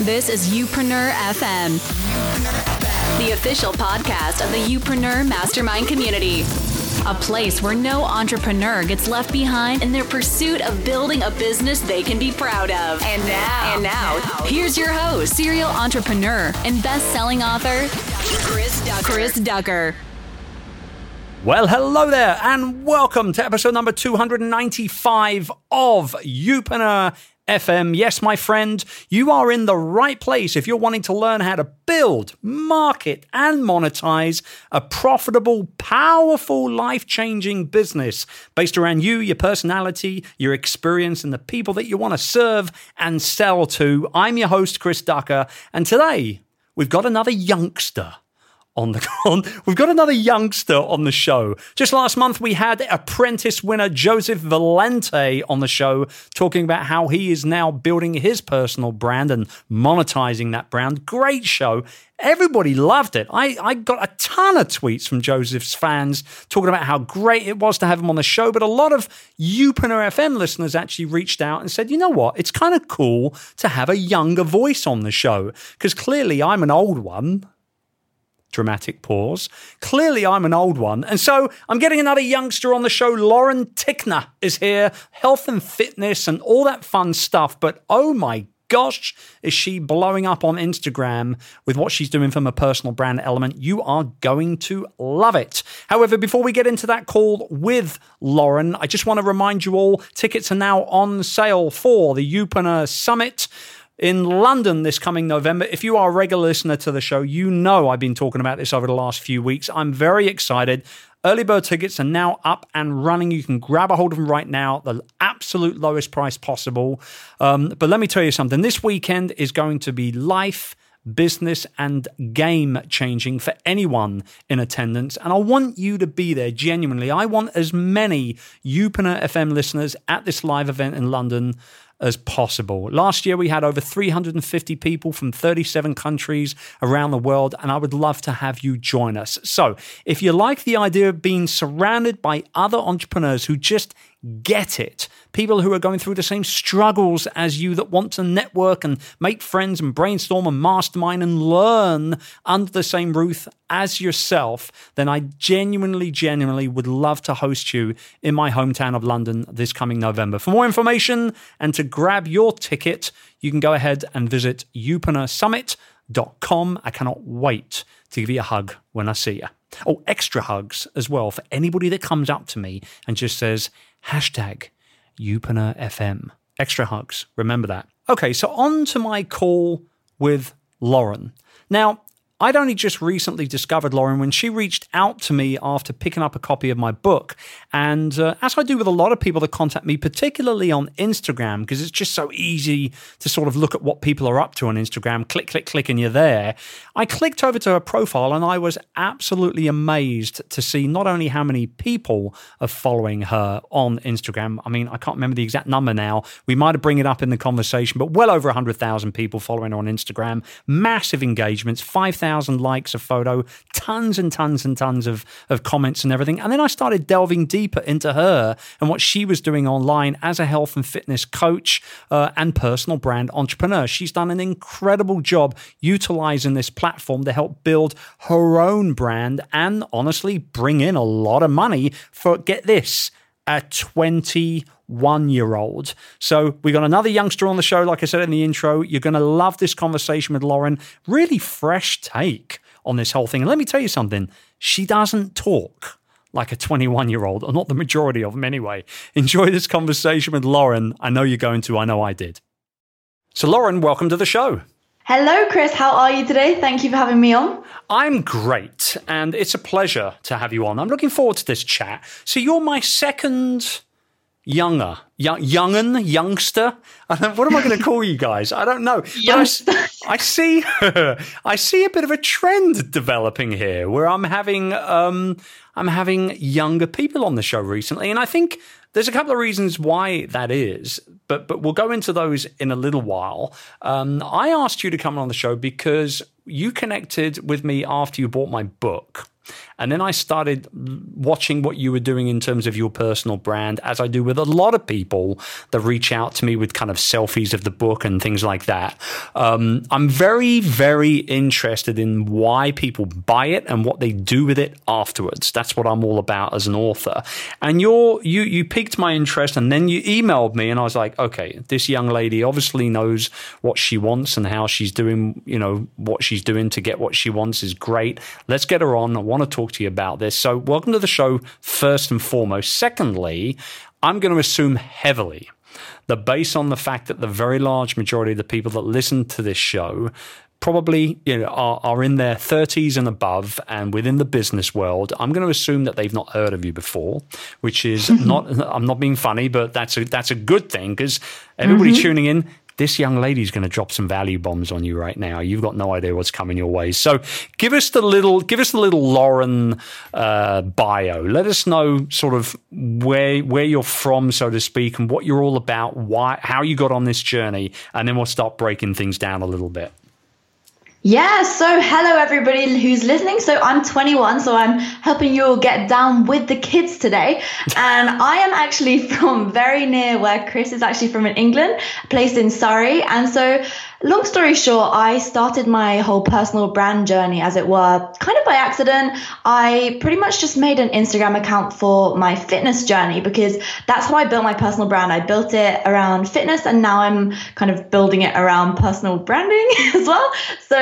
This is Youpreneur FM, the official podcast of the Youpreneur Mastermind community. A place where no entrepreneur gets left behind in their pursuit of building a business they can be proud of. And now, and now, here's your host, serial entrepreneur and best-selling author, Chris Ducker. Chris Ducker. Well, hello there, and welcome to episode number 295 of Youpreneur FM. Yes, my friend, you are in the right place if you're wanting to learn how to build, market, and monetize a profitable, powerful, life changing business based around you, your personality, your experience, and the people that you want to serve and sell to. I'm your host, Chris Ducker, and today we've got another youngster on the on. We've got another youngster on the show. Just last month, we had apprentice winner Joseph Valente on the show talking about how he is now building his personal brand and monetizing that brand. Great show. Everybody loved it. I, I got a ton of tweets from Joseph's fans talking about how great it was to have him on the show. But a lot of Youpreneur FM listeners actually reached out and said, you know what? It's kind of cool to have a younger voice on the show because clearly I'm an old one dramatic pause. Clearly, I'm an old one. And so I'm getting another youngster on the show. Lauren Tickner is here, health and fitness and all that fun stuff. But oh my gosh, is she blowing up on Instagram with what she's doing from a personal brand element? You are going to love it. However, before we get into that call with Lauren, I just want to remind you all tickets are now on sale for the Youpreneur Summit in London this coming November. If you are a regular listener to the show, you know I've been talking about this over the last few weeks. I'm very excited. Early bird tickets are now up and running. You can grab a hold of them right now, the absolute lowest price possible. Um, but let me tell you something this weekend is going to be life business and game changing for anyone in attendance. And I want you to be there genuinely. I want as many Youpreneur FM listeners at this live event in London as possible. Last year, we had over 350 people from 37 countries around the world, and I would love to have you join us. So, if you like the idea of being surrounded by other entrepreneurs who just get it. People who are going through the same struggles as you that want to network and make friends and brainstorm and mastermind and learn under the same roof as yourself, then I genuinely, genuinely would love to host you in my hometown of London this coming November. For more information and to grab your ticket, you can go ahead and visit youpreneursummit.com. I cannot wait to give you a hug when I see you. Oh, extra hugs as well for anybody that comes up to me and just says, hashtag Youpreneur. Extra hugs. Remember that. Okay, so on to my call with Lauren. Now, I'd only just recently discovered Lauren when she reached out to me after picking up a copy of my book. And uh, as I do with a lot of people that contact me, particularly on Instagram, because it's just so easy to sort of look at what people are up to on Instagram, click, click, click, and you're there. I clicked over to her profile and I was absolutely amazed to see not only how many people are following her on Instagram. I mean, I can't remember the exact number now. We might have bring it up in the conversation, but well over 100,000 people following her on Instagram, massive engagements, 5,000 thousand likes a photo, tons and tons and tons of, of comments and everything. And then I started delving deeper into her and what she was doing online as a health and fitness coach uh, and personal brand entrepreneur. She's done an incredible job utilizing this platform to help build her own brand and honestly bring in a lot of money for, get this, a 20 one year old. So we got another youngster on the show, like I said in the intro. You're going to love this conversation with Lauren. Really fresh take on this whole thing. And let me tell you something she doesn't talk like a 21 year old, or not the majority of them anyway. Enjoy this conversation with Lauren. I know you're going to. I know I did. So, Lauren, welcome to the show. Hello, Chris. How are you today? Thank you for having me on. I'm great, and it's a pleasure to have you on. I'm looking forward to this chat. So, you're my second younger, young, youngin, youngster. what am I going to call you guys? I don't know. Youngster. I, I, see, I see a bit of a trend developing here where I'm having, um, I'm having younger people on the show recently, and I think there's a couple of reasons why that is, but but we'll go into those in a little while. Um, I asked you to come on the show because you connected with me after you bought my book. And then I started watching what you were doing in terms of your personal brand, as I do with a lot of people that reach out to me with kind of selfies of the book and things like that. Um, I'm very, very interested in why people buy it and what they do with it afterwards. That's what I'm all about as an author. And you're, you you piqued my interest, and then you emailed me, and I was like, okay, this young lady obviously knows what she wants and how she's doing. You know what she's doing to get what she wants is great. Let's get her on. I want to talk to you about this. So, welcome to the show, first and foremost. Secondly, I'm going to assume heavily that based on the fact that the very large majority of the people that listen to this show probably you know are, are in their 30s and above and within the business world i'm going to assume that they've not heard of you before which is not i'm not being funny but that's a that's a good thing because everybody mm-hmm. tuning in this young lady's going to drop some value bombs on you right now. You've got no idea what's coming your way. So give us the little, give us the little Lauren uh, bio. Let us know sort of where where you're from, so to speak, and what you're all about. Why, how you got on this journey, and then we'll start breaking things down a little bit. Yeah, so hello everybody who's listening. So I'm 21, so I'm helping you all get down with the kids today. And I am actually from very near where Chris is actually from in England, placed in Surrey. And so long story short, I started my whole personal brand journey, as it were, kind of by accident. I pretty much just made an Instagram account for my fitness journey because that's how I built my personal brand. I built it around fitness and now I'm kind of building it around personal branding as well. So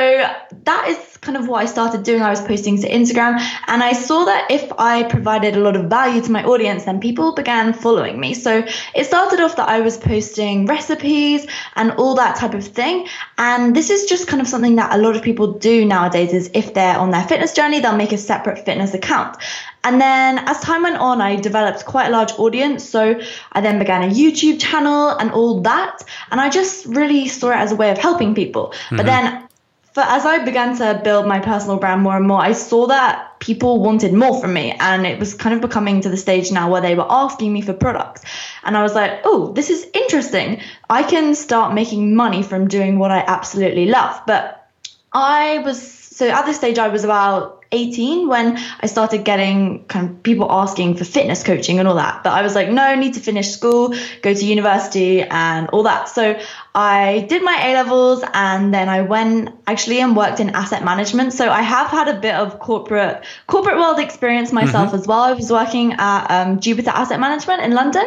that is kind of what I started doing. I was posting to Instagram and I saw that if I provided a lot of value to my audience, then people began following me. So it started off that I was posting recipes and all that type of thing. And this is just kind of something that a lot of people do nowadays is if they're on their fitness journey, they'll make a separate fitness account. And then as time went on, I developed quite a large audience. So I then began a YouTube channel and all that. And I just really saw it as a way of helping people. Mm-hmm. But then for as I began to build my personal brand more and more, I saw that people wanted more from me. And it was kind of becoming to the stage now where they were asking me for products. And I was like, oh, this is interesting. I can start making money from doing what I absolutely love. But I was, so at this stage, I was about 18 when I started getting kind of people asking for fitness coaching and all that. But I was like, no, I need to finish school, go to university and all that. So I did my A levels and then I went actually and worked in asset management. So I have had a bit of corporate corporate world experience myself mm-hmm. as well. I was working at um, Jupiter Asset Management in London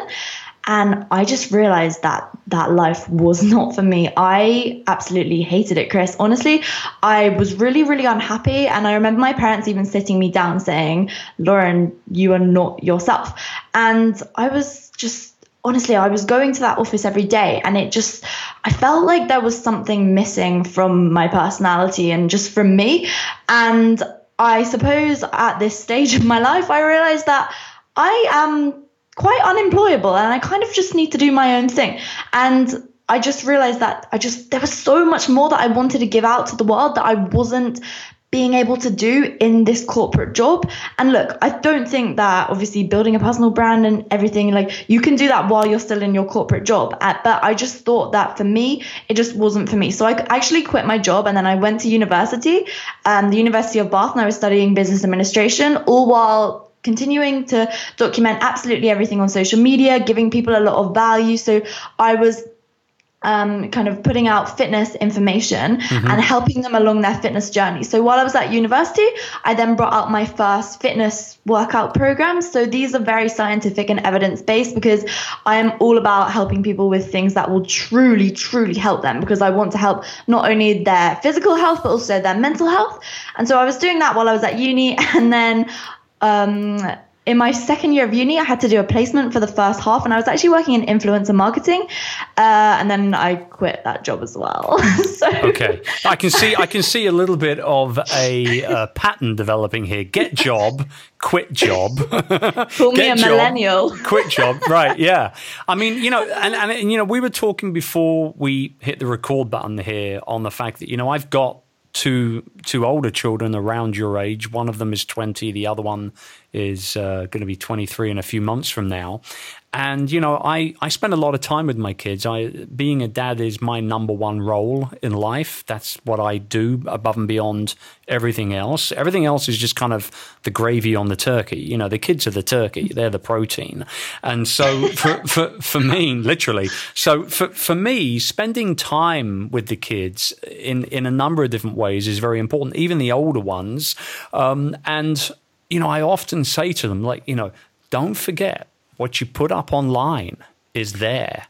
and I just realized that that life was not for me. I absolutely hated it, Chris. Honestly, I was really, really unhappy. And I remember my parents even sitting me down saying, Lauren, you are not yourself. And I was just honestly, I was going to that office every day and it just, I felt like there was something missing from my personality and just from me. And I suppose at this stage of my life, I realized that I am quite unemployable and I kind of just need to do my own thing. And I just realized that I just, there was so much more that I wanted to give out to the world that I wasn't being able to do in this corporate job. And look, I don't think that obviously building a personal brand and everything, like you can do that while you're still in your corporate job. Uh, but I just thought that for me, it just wasn't for me. So I actually quit my job and then I went to university, um, the University of Bath, and I was studying business administration, all while continuing to document absolutely everything on social media, giving people a lot of value. So I was um, kind of putting out fitness information mm-hmm. and helping them along their fitness journey. So while I was at university, I then brought out my first fitness workout programs. So these are very scientific and evidence based because I am all about helping people with things that will truly, truly help them because I want to help not only their physical health, but also their mental health. And so I was doing that while I was at uni. And then um, in my second year of uni, I had to do a placement for the first half, and I was actually working in influencer marketing, uh, and then I quit that job as well. so okay, I can see I can see a little bit of a uh, pattern developing here. Get job, quit job. Call me a job, millennial. quit job, right? Yeah. I mean, you know, and, and and you know, we were talking before we hit the record button here on the fact that you know I've got two two older children around your age. One of them is twenty. The other one is uh, going to be twenty three in a few months from now. And you know, I I spend a lot of time with my kids. I being a dad is my number one role in life. That's what I do above and beyond everything else. Everything else is just kind of the gravy on the turkey. You know, the kids are the turkey; they're the protein. And so for for, for me, literally, so for for me, spending time with the kids in in a number of different ways is very important. Even the older ones, um, and you know, I often say to them, like, you know, don't forget what you put up online is there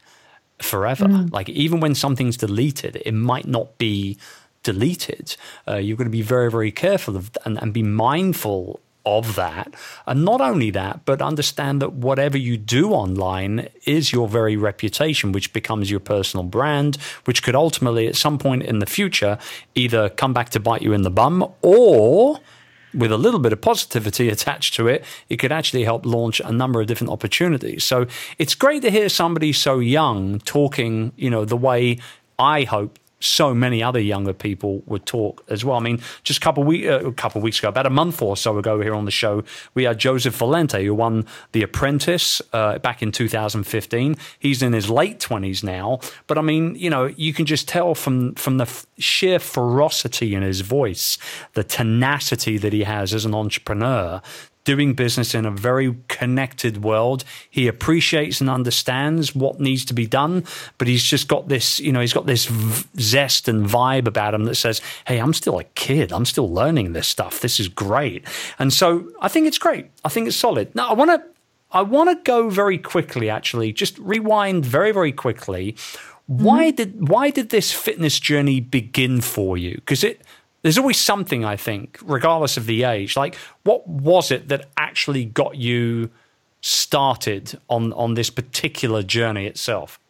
forever. Mm. Like even when something's deleted, it might not be deleted. Uh, you're going to be very, very careful of and, and be mindful of that. And not only that, but understand that whatever you do online is your very reputation, which becomes your personal brand, which could ultimately, at some point in the future, either come back to bite you in the bum or with a little bit of positivity attached to it, it could actually help launch a number of different opportunities. So it's great to hear somebody so young talking, you know, the way I hope so many other younger people would talk as well. I mean, just a couple of week, uh, a couple weeks ago, about a month or so ago, here on the show, we had Joseph Valente, who won The Apprentice uh, back in 2015. He's in his late 20s now, but I mean, you know, you can just tell from from the f- sheer ferocity in his voice, the tenacity that he has as an entrepreneur doing business in a very connected world. He appreciates and understands what needs to be done, but he's just got this, you know, he's got this v- zest and vibe about him that says, Hey, I'm still a kid. I'm still learning this stuff. This is great. And so I think it's great. I think it's solid. Now, I want to. I want to go very quickly, actually, just rewind very, very quickly. Why mm-hmm. did why did this fitness journey begin for you? Because it there's always something I think, regardless of the age. Like, what was it that actually got you started on on this particular journey itself?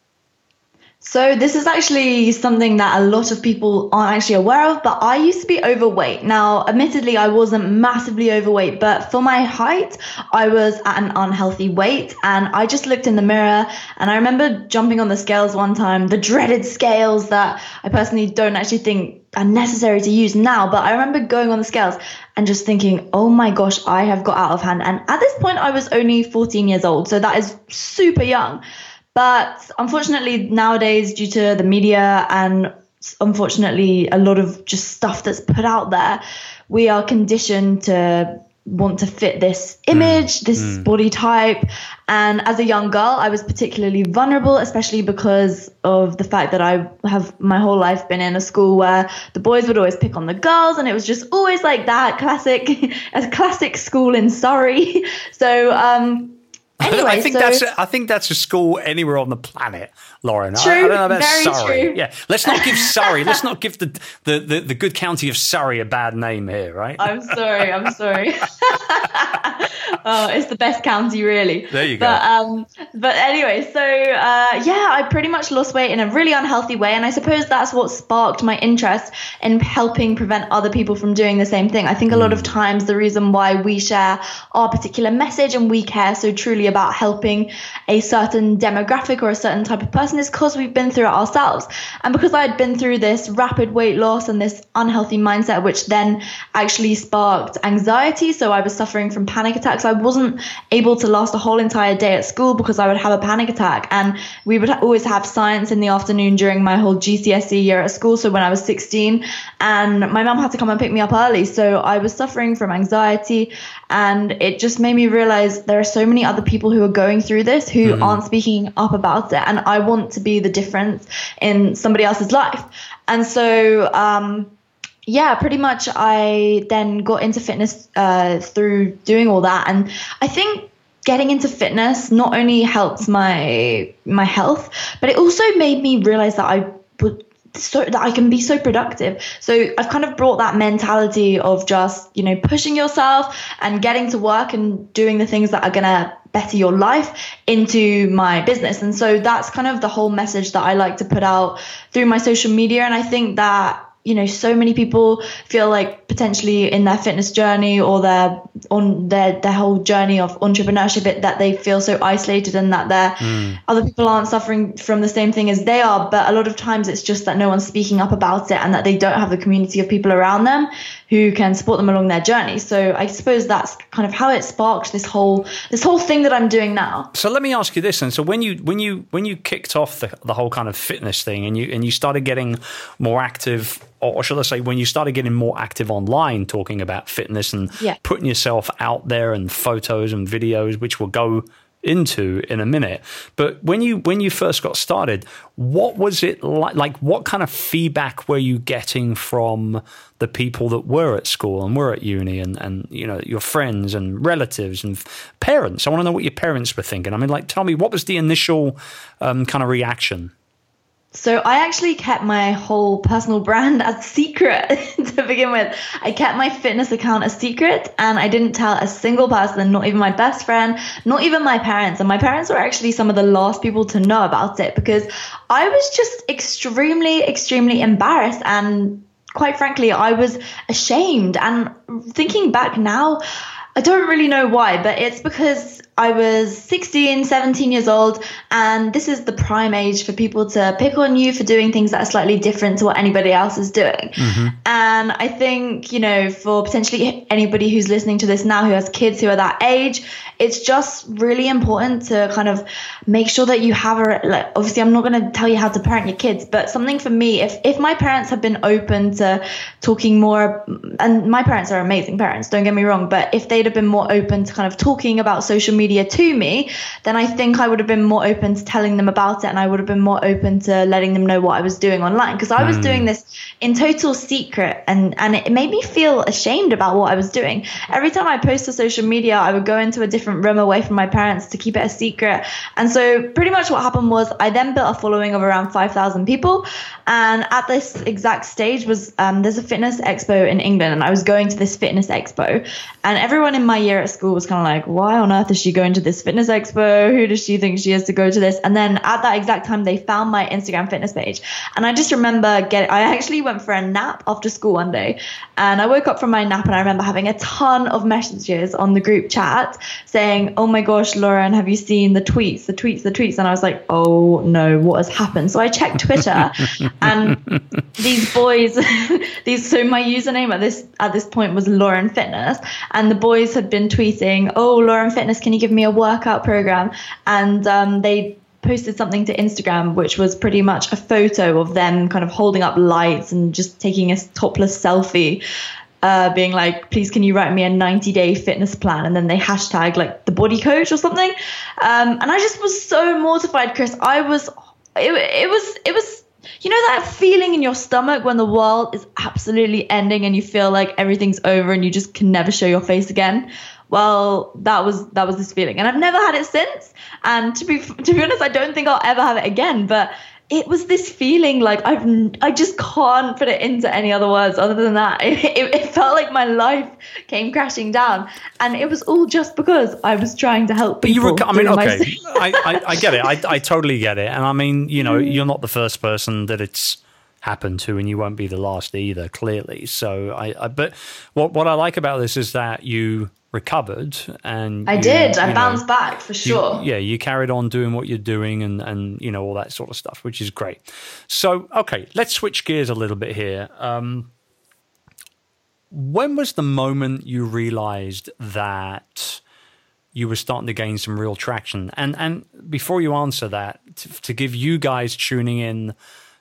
So this is actually something that a lot of people aren't actually aware of, but I used to be overweight. Now, admittedly, I wasn't massively overweight, but for my height, I was at an unhealthy weight and I just looked in the mirror and I remember jumping on the scales one time, the dreaded scales that I personally don't actually think are necessary to use now, but I remember going on the scales and just thinking, "Oh my gosh, I have got out of hand." And at this point I was only 14 years old, so that is super young. But unfortunately, nowadays, due to the media and unfortunately a lot of just stuff that's put out there, we are conditioned to want to fit this image, mm. this mm. body type. And as a young girl, I was particularly vulnerable, especially because of the fact that I have my whole life been in a school where the boys would always pick on the girls, and it was just always like that classic, a classic school in Surrey. So, um, Anyway, I think so, that's a, I think that's a school anywhere on the planet, Lauren. True, I, I don't know about very Surrey. True. Yeah, let's not give Surrey. let's not give the, the, the, the, good county of Surrey a bad name here, right? I'm sorry. I'm sorry. oh, it's the best county, really. There you go. But um, but anyway, so uh, yeah, I pretty much lost weight in a really unhealthy way, and I suppose that's what sparked my interest in helping prevent other people from doing the same thing. I think a lot of hmm. times the reason why we share our particular message and we care so truly about helping a certain demographic or a certain type of person is because we've been through it ourselves. And because I had been through this rapid weight loss and this unhealthy mindset, which then actually sparked anxiety. So I was suffering from panic attacks. I wasn't able to last a whole entire day at school because I would have a panic attack. And we would always have science in the afternoon during my whole GCSE year at school. So when I was 16, and my mum had to come and pick me up early. So I was suffering from anxiety. And it just made me realize there are so many other people people who are going through this who mm-hmm. aren't speaking up about it. And I want to be the difference in somebody else's life. And so, um, yeah, pretty much I then got into fitness uh, through doing all that. And I think getting into fitness not only helps my my health, but it also made me realize that I would so that I can be so productive. So I've kind of brought that mentality of just, you know, pushing yourself and getting to work and doing the things that are going to better your life into my business. And so that's kind of the whole message that I like to put out through my social media. And I think that you know so many people feel like potentially in their fitness journey or their on their their whole journey of entrepreneurship it, that they feel so isolated and that their mm. other people aren't suffering from the same thing as they are but a lot of times it's just that no one's speaking up about it and that they don't have the community of people around them who can support them along their journey. So i suppose that's kind of how it sparked this whole this whole thing that i'm doing now. So let me ask you this and so when you when you when you kicked off the, the whole kind of fitness thing and you and you started getting more active or should I say, when you started getting more active online, talking about fitness and yeah. putting yourself out there and photos and videos, which we'll go into in a minute. But when you when you first got started, what was it like? Like, what kind of feedback were you getting from the people that were at school and were at uni, and and you know your friends and relatives and parents? I want to know what your parents were thinking. I mean, like, tell me what was the initial um, kind of reaction? So I actually kept my whole personal brand a secret to begin with. I kept my fitness account a secret and I didn't tell a single person, not even my best friend, not even my parents. And my parents were actually some of the last people to know about it because I was just extremely, extremely embarrassed and quite frankly, I was ashamed. And thinking back now, I don't really know why, but it's because I was 16, 17 years old, and this is the prime age for people to pick on you for doing things that are slightly different to what anybody else is doing. Mm-hmm. And I think, you know, for potentially anybody who's listening to this now who has kids who are that age, it's just really important to kind of make sure that you have a, like, obviously, I'm not going to tell you how to parent your kids, but something for me, if, if my parents have been open to talking more, and my parents are amazing parents, don't get me wrong, but if they'd have been more open to kind of talking about social media, media to me, then I think I would have been more open to telling them about it and I would have been more open to letting them know what I was doing online because I was mm. doing this in total secret and and it made me feel ashamed about what I was doing. Every time I post to social media, I would go into a different room away from my parents to keep it a secret. And so pretty much what happened was I then built a following of around 5,000 people and at this exact stage was um, there's a fitness expo in England and I was going to this fitness expo and everyone in my year at school was kind of like why on earth is she going to this fitness expo. Who does she think she is to go to this? And then at that exact time, they found my Instagram fitness page. And I just remember getting, I actually went for a nap after school one day. And I woke up from my nap and I remember having a ton of messages on the group chat saying, Oh my gosh, Lauren, have you seen the tweets, the tweets, the tweets? And I was like, Oh no, what has happened? So I checked Twitter and these boys, these, so my username at this, at this point was Lauren Fitness. And the boys had been tweeting, Oh, Lauren Fitness, can you give give me a workout program, and um, they posted something to Instagram, which was pretty much a photo of them kind of holding up lights and just taking a topless selfie. Uh, being like, please, can you write me a 90 day fitness plan? And then they hashtag like the body coach or something. Um, and I just was so mortified, Chris. I was, it, it was, it was, you know, that feeling in your stomach when the world is absolutely ending and you feel like everything's over and you just can never show your face again well that was that was this feeling and i've never had it since and to be to be honest i don't think i'll ever have it again but it was this feeling like I've I just can't put it into any other words other than that. It, it, it, felt like my life came crashing down, and it was all just because I was trying to help people. You were, I mean, okay, I, I, I, get it. I, I totally get it, and I mean, you know, mm. you're not the first person that it's happened to, and you won't be the last either. Clearly, so I, I but what what I like about this is that you recovered and I you, did. I know, bounced back for sure. You, yeah, you carried on doing what you're doing and and you know all that sort of stuff, which is great. So okay, let's switch gears a little bit here. Um, when was the moment you realized that you were starting to gain some real traction? And and before you answer that, to, to give you guys tuning in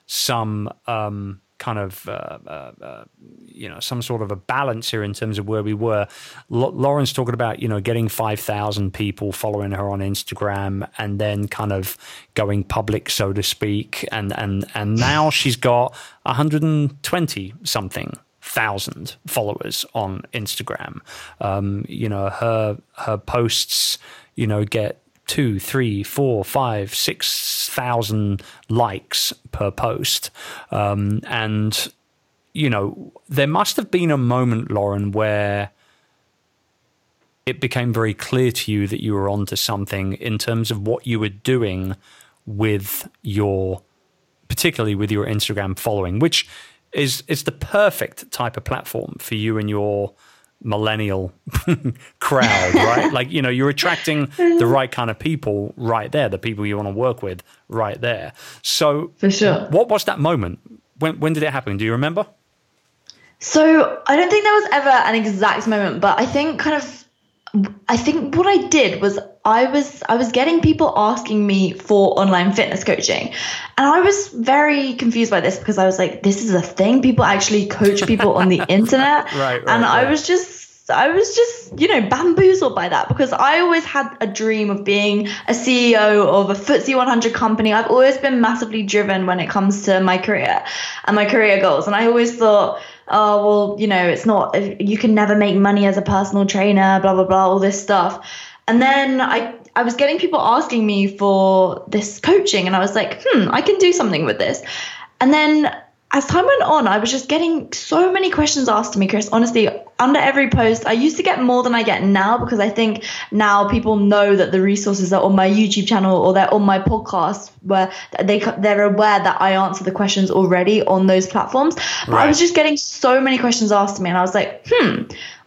some um, kind of uh, uh, uh, you know some sort of a balance here in terms of where we were. L- Lauren's talking about you know getting five thousand people following her on Instagram and then kind of going public, so to speak, and and and now she's got one hundred and twenty something thousand followers on Instagram. Um, you know her her posts you know get two, three, four, five, six thousand likes per post. Um, and, you know, there must have been a moment, Lauren, where it became very clear to you that you were onto something in terms of what you were doing with your, particularly with your Instagram following, which is is the perfect type of platform for you and your millennial crowd, right? like, you know, you're attracting the mm. right kind of people right there, the people you want to work with right there. So, for sure. What was that moment? When when did it happen? Do you remember? So, I don't think there was ever an exact moment, but I think kind of I think what I did was I was I was getting people asking me for online fitness coaching. And I was very confused by this because I was like, this is a thing. People actually coach people on the internet. Right, right, and right. I was just I was just, you know, bamboozled by that because I always had a dream of being a CEO of a FTSE 100 company. I've always been massively driven when it comes to my career and my career goals. And I always thought, oh well you know it's not you can never make money as a personal trainer blah blah blah all this stuff and then i i was getting people asking me for this coaching and i was like hmm i can do something with this and then as time went on, I was just getting so many questions asked to me, Chris. Honestly, under every post, I used to get more than I get now because I think now people know that the resources are on my YouTube channel or they're on my podcast where they they're aware that I answer the questions already on those platforms. But right. I was just getting so many questions asked to me, and I was like, hmm.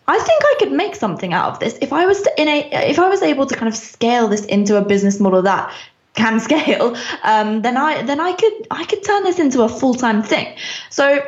I think I could make something out of this if I was to, in a if I was able to kind of scale this into a business model that can scale, um, then I then I could I could turn this into a full time thing. So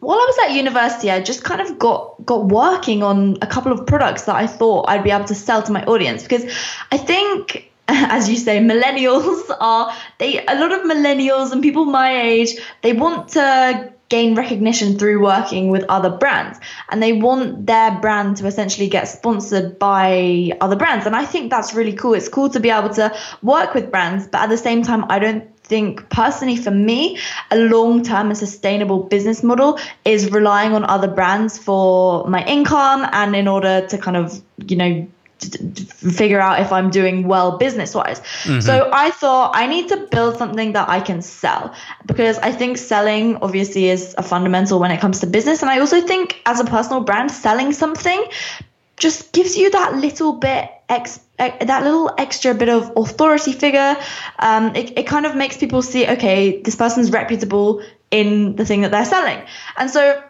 while I was at university, I just kind of got got working on a couple of products that I thought I'd be able to sell to my audience because I think as you say millennials are they a lot of millennials and people my age they want to gain recognition through working with other brands. And they want their brand to essentially get sponsored by other brands. And i think that's really cool. It's cool to be able to work with brands but at the same time i don't think personally for me a long-term and sustainable business model is relying on other brands for my income and in order to kind of you know figure out if I'm doing well business wise. Mm-hmm. So I thought I need to build something that I can sell because I think selling obviously is a fundamental when it comes to business. And I also think as a personal brand, selling something just gives you that little bit ex that little extra bit of authority figure. Um, it, it kind of makes people see, okay, this person's reputable in the thing that they're selling. And so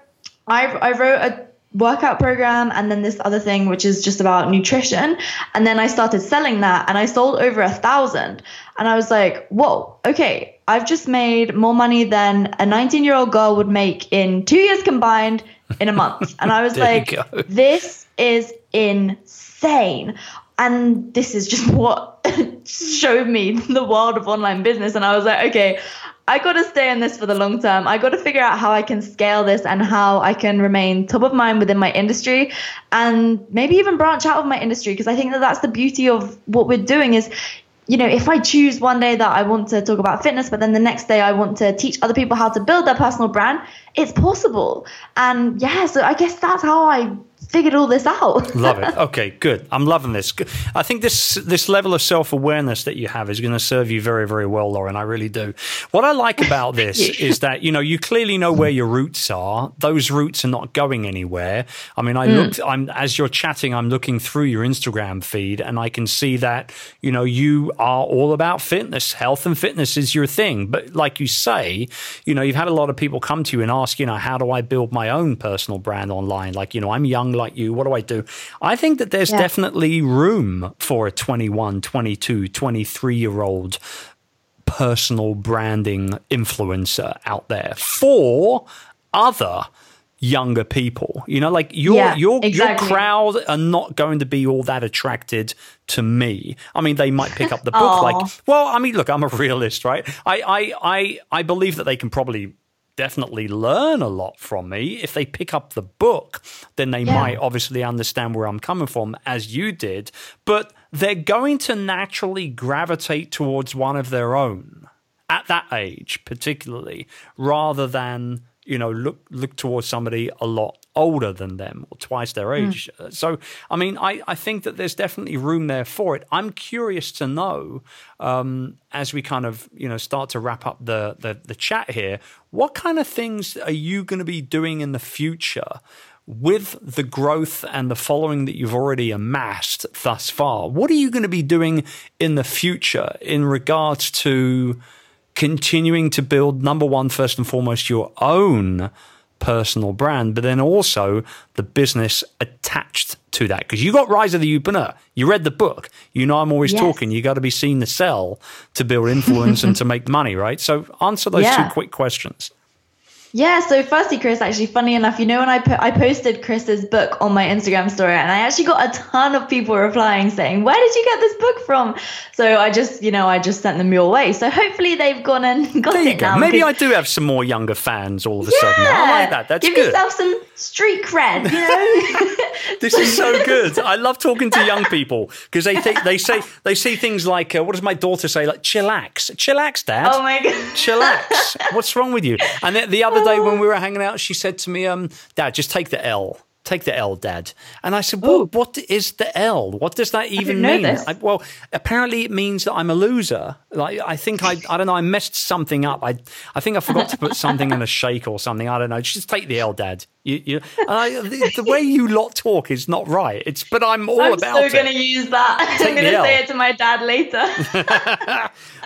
I, I wrote a workout program and then this other thing which is just about nutrition. And then i started selling that and i sold over a thousand. And i was like whoa okay i've just made more money than a 19 year old girl would make in two years combined in a month. And i was like this is insane. And this is just what showed me the world of online business. And i was like okay I got to stay in this for the long term. I got to figure out how I can scale this and how I can remain top of mind within my industry and maybe even branch out of my industry because I think that that's the beauty of what we're doing is you know, if I choose one day that I want to talk about fitness, but then the next day I want to teach other people how to build their personal brand, it's possible. And yeah, so I guess that's how I figured all this out. Love it. Okay, good. I'm loving this. I think this this level of self awareness that you have is going to serve you very, very well, Lauren. I really do. What I like about this is that you know you clearly know where your roots are. Those roots are not going anywhere. I mean, I mm. looked. I'm as you're chatting, I'm looking through your Instagram feed, and I can see that you know you are all about fitness. Health and fitness is your thing. But like you say, you know, you've had a lot of people come to you and ask, you know, how do I build my own personal brand online? Like, you know, I'm young like you. What do I do? I think that there's yeah. definitely room for a 21, 22, 23 year old personal branding influencer out there for other younger people. You know, like your yeah, your exactly. your crowd are not going to be all that attracted to me. I mean, they might pick up the book like well, I mean, look, I'm a realist, right? I I I I believe that they can probably definitely learn a lot from me. If they pick up the book, then they yeah. might obviously understand where I'm coming from, as you did. But they're going to naturally gravitate towards one of their own at that age, particularly, rather than you know look look towards somebody a lot older than them or twice their hmm. age mm. so i mean I, I think that there's definitely room there for it i'm curious to know um, as we kind of you know start to wrap up the, the the chat here what kind of things are you going to be doing in the future with the growth and the following that you've already amassed thus far, what are you going to be doing in the future in regards to continuing to build number one, first and foremost, your own personal brand, but then also the business attached to that. Because you got Rise of the Youpreneur, you read the book, you know I'm always Yes. talking. You got to be seen to sell, to build influence, and to make money, right? So answer those Yeah. two quick questions. Yeah, so firstly, Chris, actually, funny enough, you know, when I put, I posted Chris's book on my Instagram story, and I actually got a ton of people replying saying, "Where did you get this book from?" So I just, you know, I just sent them your way. So hopefully they've gone and got There you it go. now. Maybe I do have some more younger fans all of a sudden. I like that. That's Give good. yourself some street cred, you know. This is so good. I love talking to young people because they think they say they see things like uh, what does my daughter say? Like chillax, chillax, dad. oh my god. chillax. What's wrong with you? And the, the other day when we were hanging out, she said to me, um, Dad, just take the L. Take the L, Dad. And I said, well, what is the L? What does that even mean? I, well, apparently it means that I'm a loser. Like I think I, I don't know, I messed something up. I, I think I forgot to put something in a shake or something. I don't know. Just take the L, Dad. You, you, and I, the, the way you lot talk is not right. It's, but I'm all about. I'm about so it. gonna use that. Take I'm gonna say it to my dad later.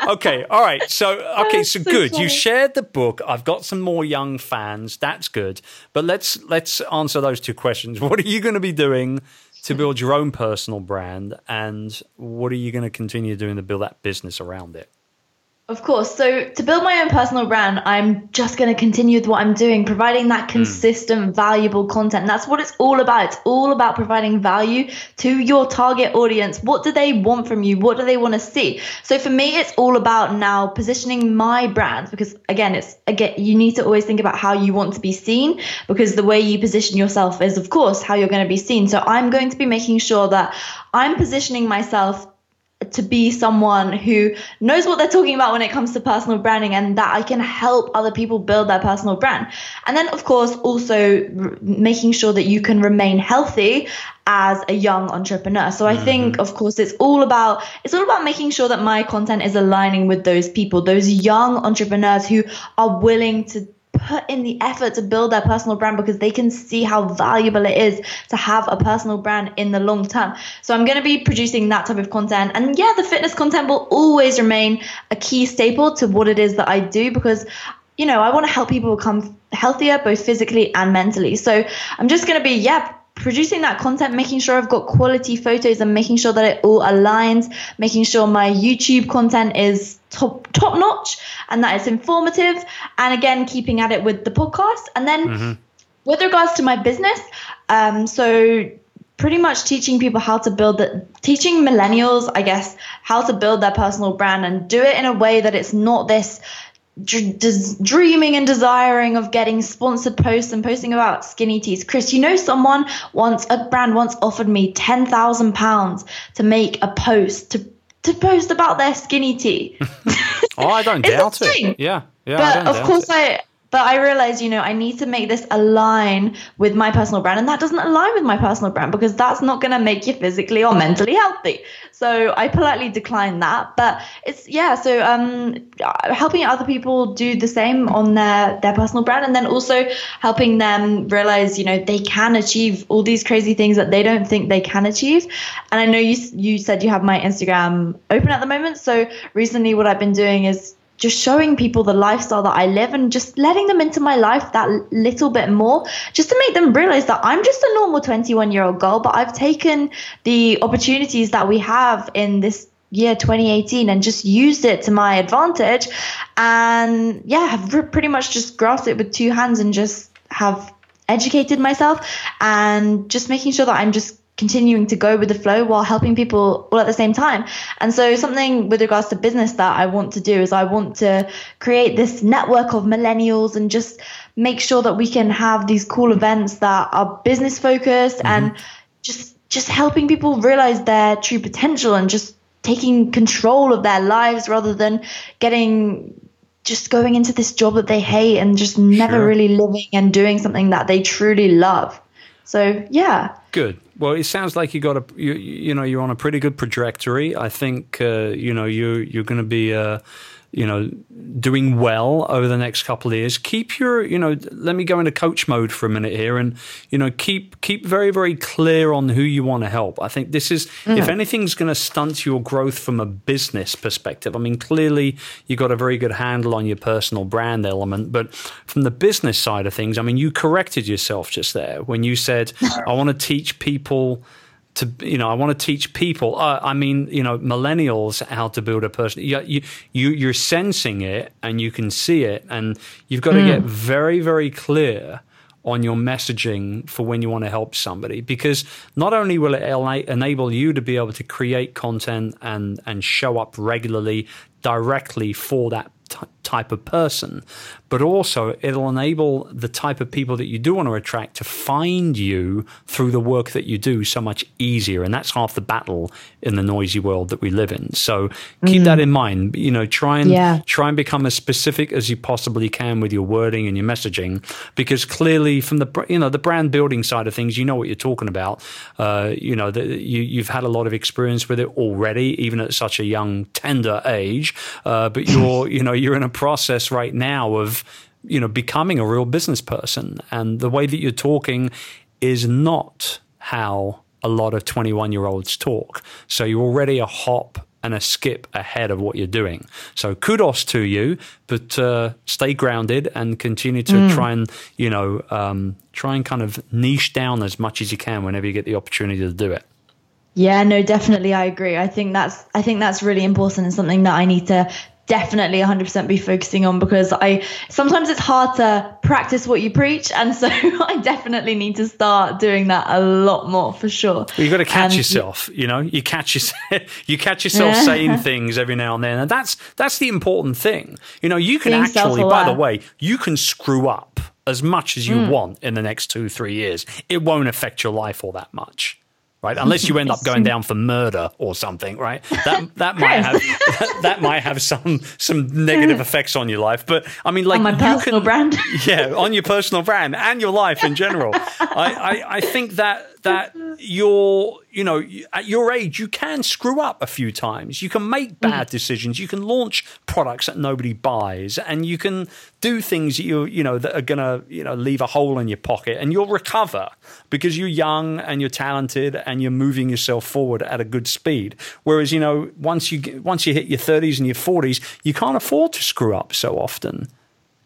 okay, all right. So, okay, oh, so so good. funny. You shared the book. I've got some more young fans. That's good. But let's let's answer those two questions. What are you going to be doing to build your own personal brand, and what are you going to continue doing to build that business around it? Of course. So to build my own personal brand, I'm just going to continue with what I'm doing, providing that hmm. consistent, valuable content. That's what it's all about. It's all about providing value to your target audience. What do they want from you? What do they want to see? So for me, it's all about now positioning my brand because again, it's again, you need to always think about how you want to be seen because the way you position yourself is of course how you're going to be seen. So I'm going to be making sure that I'm positioning myself to be someone who knows what they're talking about when it comes to personal branding and that I can help other people build their personal brand. And then, of course, also r- making sure that you can remain healthy as a young entrepreneur. So I think, mm-hmm. of course, it's all about it's all about making sure that my content is aligning with those people, those young entrepreneurs who are willing to put in the effort to build their personal brand because they can see how valuable it is to have a personal brand in the long term. So I'm going to be producing that type of content. And yeah, the fitness content will always remain a key staple to what it is that I do because you know, I want to help people become healthier both physically and mentally. So I'm just going to be yeah, producing that content, making sure I've got quality photos and making sure that it all aligns, making sure my YouTube content is top top notch and that it's informative and again keeping at it with the podcast. And then with regards to my business um so pretty much teaching people how to build the teaching millennials i guess how to build their personal brand and do it in a way that it's not this des- dreaming and desiring of getting sponsored posts and posting about skinny teas. Chris, you know someone once a brand once offered me ten thousand pounds to make a post to to post about their skinny tea. Oh, I don't doubt it. Yeah, yeah. But of course it. I but I realized, you know, I need to make this align with my personal brand and that doesn't align with my personal brand because that's not going to make you physically or mentally healthy. So I politely declined that, but it's yeah, so um helping other people do the same on their their personal brand and then also helping them realize, you know, they can achieve all these crazy things that they don't think they can achieve. And I know you you said you have my Instagram open at the moment, so recently what I've been doing is just showing people the lifestyle that I live and just letting them into my life that little bit more, just to make them realize that I'm just a normal 21 year old girl, but I've taken the opportunities that we have in this year 2018 and just used it to my advantage. And yeah, have re- pretty much just grasped it with two hands and just have educated myself and just making sure that I'm just continuing to go with the flow while helping people all at the same time. And so something with regards to business that I want to do is I want to create this network of millennials and just make sure that we can have these cool events that are business focused mm-hmm. and just just helping people realize their true potential and just taking control of their lives rather than getting just going into this job that they hate and just never Sure. really living and doing something that they truly love. So yeah. Good. Well, it sounds like you got a you, you know you're on a pretty good trajectory. I think uh, you know you you're going to be uh, you know, doing well over the next couple of years, keep your, you know, let me go into coach mode for a minute here and, you know, keep keep very, very clear on who you want to help. I think this is mm. if anything's gonna stunt your growth from a business perspective, I mean clearly you've got a very good handle on your personal brand element, but from the business side of things, I mean you corrected yourself just there when you said, I want to teach people to you know I want to teach people uh, I mean you know millennials how to build a person you, you you you're sensing it and you can see it and you've got mm. to get very very clear on your messaging for when you want to help somebody because not only will it enable you to be able to create content and and show up regularly directly for that t- type of person, but also it'll enable the type of people that you do want to attract to find you through the work that you do so much easier. And that's half the battle in the noisy world that we live in. So keep mm. that in mind. You know, try and yeah. try and become as specific as you possibly can with your wording and your messaging, because clearly from the you know the brand building side of things, you know what you're talking about. Uh, you know, the, you you've had a lot of experience with it already, even at such a young tender age. Uh, but you're you know you're in a process right now of you know becoming a real business person and the way that you're talking is not how a lot of 21 year olds talk so you're already a hop and a skip ahead of what you're doing so kudos to you but uh, stay grounded and continue to mm. try and you know um, try and kind of niche down as much as you can whenever you get the opportunity to do it yeah, no, definitely I agree. I think that's I think that's really important and something that I need to definitely 100% be focusing on because I sometimes it's hard to practice what you preach and so I definitely need to start doing that a lot more for sure. Well, you got to catch yourself, you know. You catch yourself you catch yourself saying things every now and then and that's that's the important thing. You know, you can Being actually by the way, you can screw up as much as you mm. want in the next 2-3 years. It won't affect your life all that much right? Unless you end up going down for murder or something, right? That that might have that, that, might have some some negative effects on your life. But I mean, like on my personal can, brand, yeah, on your personal brand and your life in general. I, I I think that that you're, you know, at your age, you can screw up a few times. You can make bad mm. decisions. You can launch products that nobody buys, and you can do things that you, you know, that are gonna, you know, leave a hole in your pocket, and you'll recover because you're young and you're talented and you're moving yourself forward at a good speed. Whereas, you know, once you once you hit your 30s and your 40s, you can't afford to screw up so often.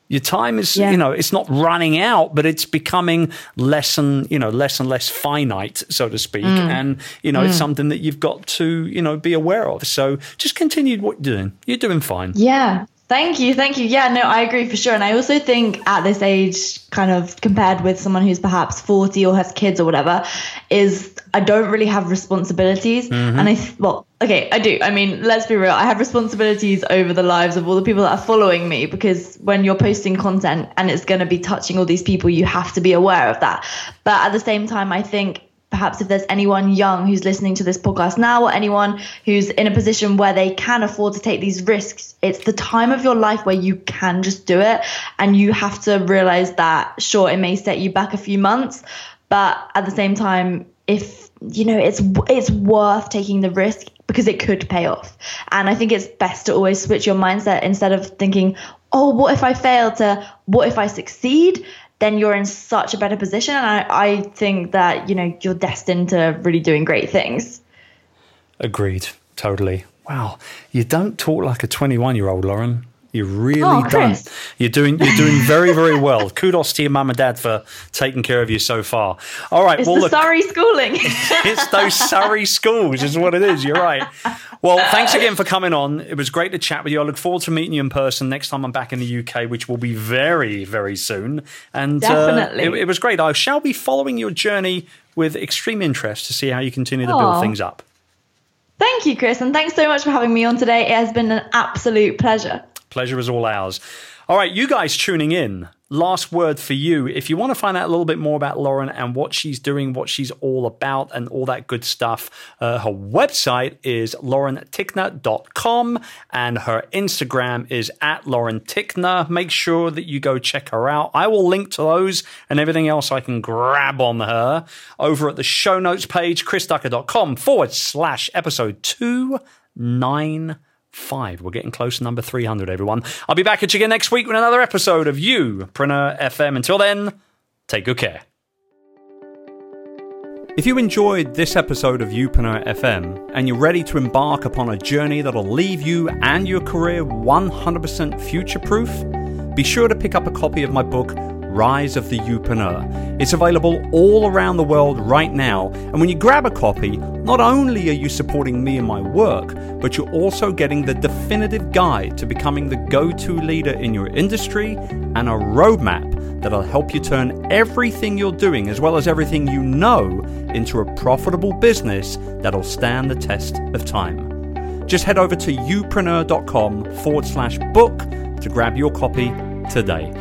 Your time is, yeah. you know, it's not running out, but it's becoming less and, you know, less and less finite, so to speak. Mm. And, you know, mm. it's something that you've got to, you know, be aware of. So just continue what you're doing. You're doing fine. Yeah. Thank you. Thank you. Yeah, no, I agree for sure. And I also think at this age, kind of compared with someone who's perhaps 40 or has kids or whatever, is I don't really have responsibilities. Mm-hmm. And I, well, okay, I do. I mean, let's be real. I have responsibilities over the lives of all the people that are following me because when you're posting content and it's going to be touching all these people, you have to be aware of that. But at the same time, I think perhaps if there's anyone young who's listening to this podcast now or anyone who's in a position where they can afford to take these risks it's the time of your life where you can just do it. And you have to realize that sure it may set you back a few months but at the same time if you know it's it's worth taking the risk because it could pay off. And i think it's best to always switch your mindset instead of thinking oh what if i fail to what if i succeed then you're in such a better position. And I, I think that, you know, you're destined to really doing great things. Agreed. Totally. Wow. You don't talk like a 21 year old, Lauren. You really oh, don't. You're doing you're doing very very well. Kudos to your mum and dad for taking care of you so far. All right. It's well, the look, Surrey schooling. it's those Surrey schools, is what it is. You're right. Well, thanks again for coming on. It was great to chat with you. I look forward to meeting you in person next time I'm back in the UK, which will be very very soon. And definitely, uh, it, it, was great. I shall be following your journey with extreme interest to see how you continue to Aww. build things up. Thank you, Chris, and thanks so much for having me on today. It has been an absolute pleasure. Pleasure is all ours. All right, you guys tuning in last word for you. If you want to find out a little bit more about Lauren and what she's doing, what she's all about, and all that good stuff, uh, her website is laurentickner.com and her Instagram is at Lauren Tickner. Make sure that you go check her out. I will link to those and everything else I can grab on her over at the show notes page, chrisducker.com forward slash episode 294. Five. We're getting close to number 300, everyone. I'll be back at you again next week with another episode of Youpreneur FM. Until then, take good care. If you enjoyed this episode of Youpreneur FM and you're ready to embark upon a journey that'll leave you and your career 100% future proof, be sure to pick up a copy of my book, Rise of the Youpreneur. It's available all around the world right now, and when you grab a copy, not only are you supporting me and my work, but you're also getting the definitive guide to becoming the go to leader in your industry and a roadmap that'll help you turn everything you're doing, as well as everything you know, into a profitable business that'll stand the test of time. Just head over to youpreneur.com forward slash book to grab your copy today.